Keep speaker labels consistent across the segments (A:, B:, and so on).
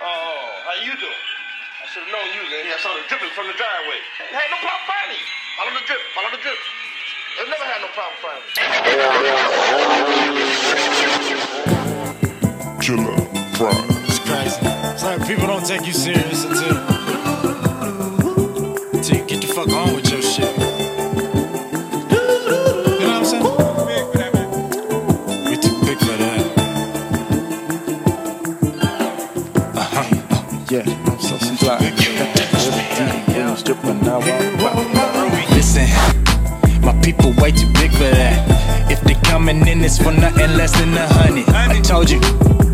A: Oh, how you doing? I should have known you was in here. I saw the dripping from the driveway. I had no problem finding you. Follow the drip, follow the drip. They never had no problem finding you.
B: Killah Pride.
C: It's crazy. It's like people don't take you serious until until
D: Yeah, I'm so now.
C: Listen, my people way too big for that. If they coming in, it's for nothing less than a hundred. I told you,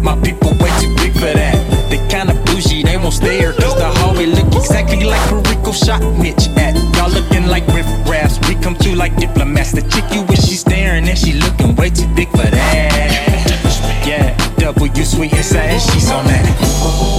C: my people way too big for that. They kinda bougie, they won't stay here, cause the hallway look exactly like where Rico shot Mitch at. Y'all looking like riff raps, we come through like diplomats. The chick you wish she staring and she looking way too big for that. Yeah, W sweet and sad, she's on that.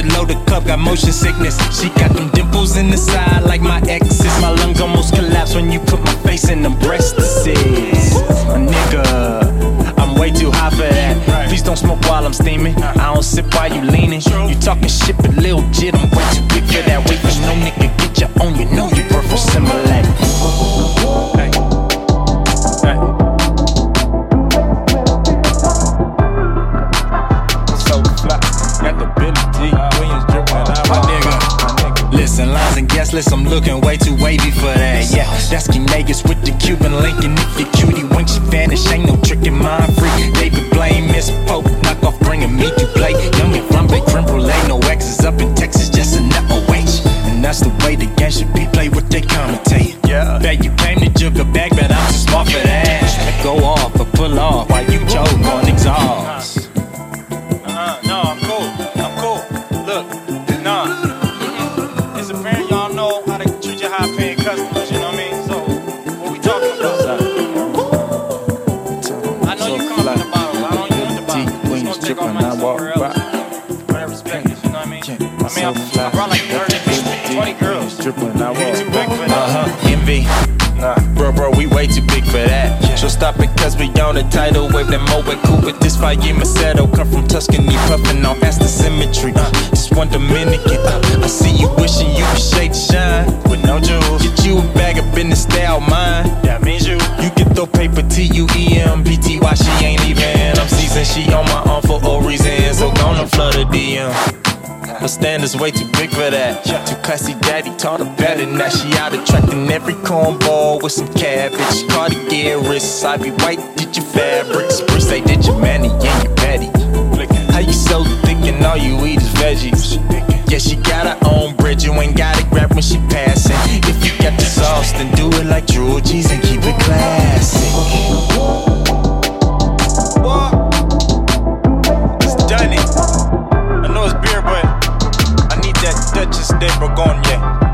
D: The
C: cup got motion sickness. She got them dimples in the side like my exes. My lungs almost collapse when you put my face in them breasts. A nigga, I'm way too high for that. Please don't smoke while I'm steaming. I don't sip while you leaning. You talking shit, but little jit, I'm way too big for that. Wait for no nigga, get your own, you know you birth will Listen, lines and guest list, I'm looking way too wavy for that. Yeah, that's Vegas with the Cuban link. And if your cutie winks, she vanish. Ain't no tricking mind free. David Blaine, Miss Pope, knock off bringing me to play. Young and from big creme brulee, no exes up in Texas, just a net OH. And that's the way the game should be played, what they commentate.
D: Yeah.
C: Bet you came to jug a bag, but I'm too smart for that. Go off or pull off while
E: I mean? I mean, I, I brought like 30, 20 girls.
D: Dripping, I
E: You
D: walk.
E: too big for that.
C: Uh huh. Envy. Nah, bro, bro, we way too big for that. So stop it, cause we on the title wave. That Moet cool with this fire Macedo. Come from Tuscany, puffin' on Aston Symmetry. Uh, just one Dominican. Uh, I see you wishing you could shake the shine. With no jewels. Get you a bag of the style mine.
E: That means you.
C: You can throw paper T U E M B T Y. She ain't even. I'm seasoned, she on my arm for all reasons. So gonna flood the DM. Her standards way too big for that. Too classy, daddy taught her better. Now she out attracting every cornball with some cabbage. Cartier wrists, I be white, did your fabrics. Bruce say, did your manny and your petty. How you so thick and all you eat is veggies? Yeah, she got her own bridge, you ain't gotta grab when she passing. If you got the sauce, then do it like Georgie's and keep it classic.
E: De Bourgogne.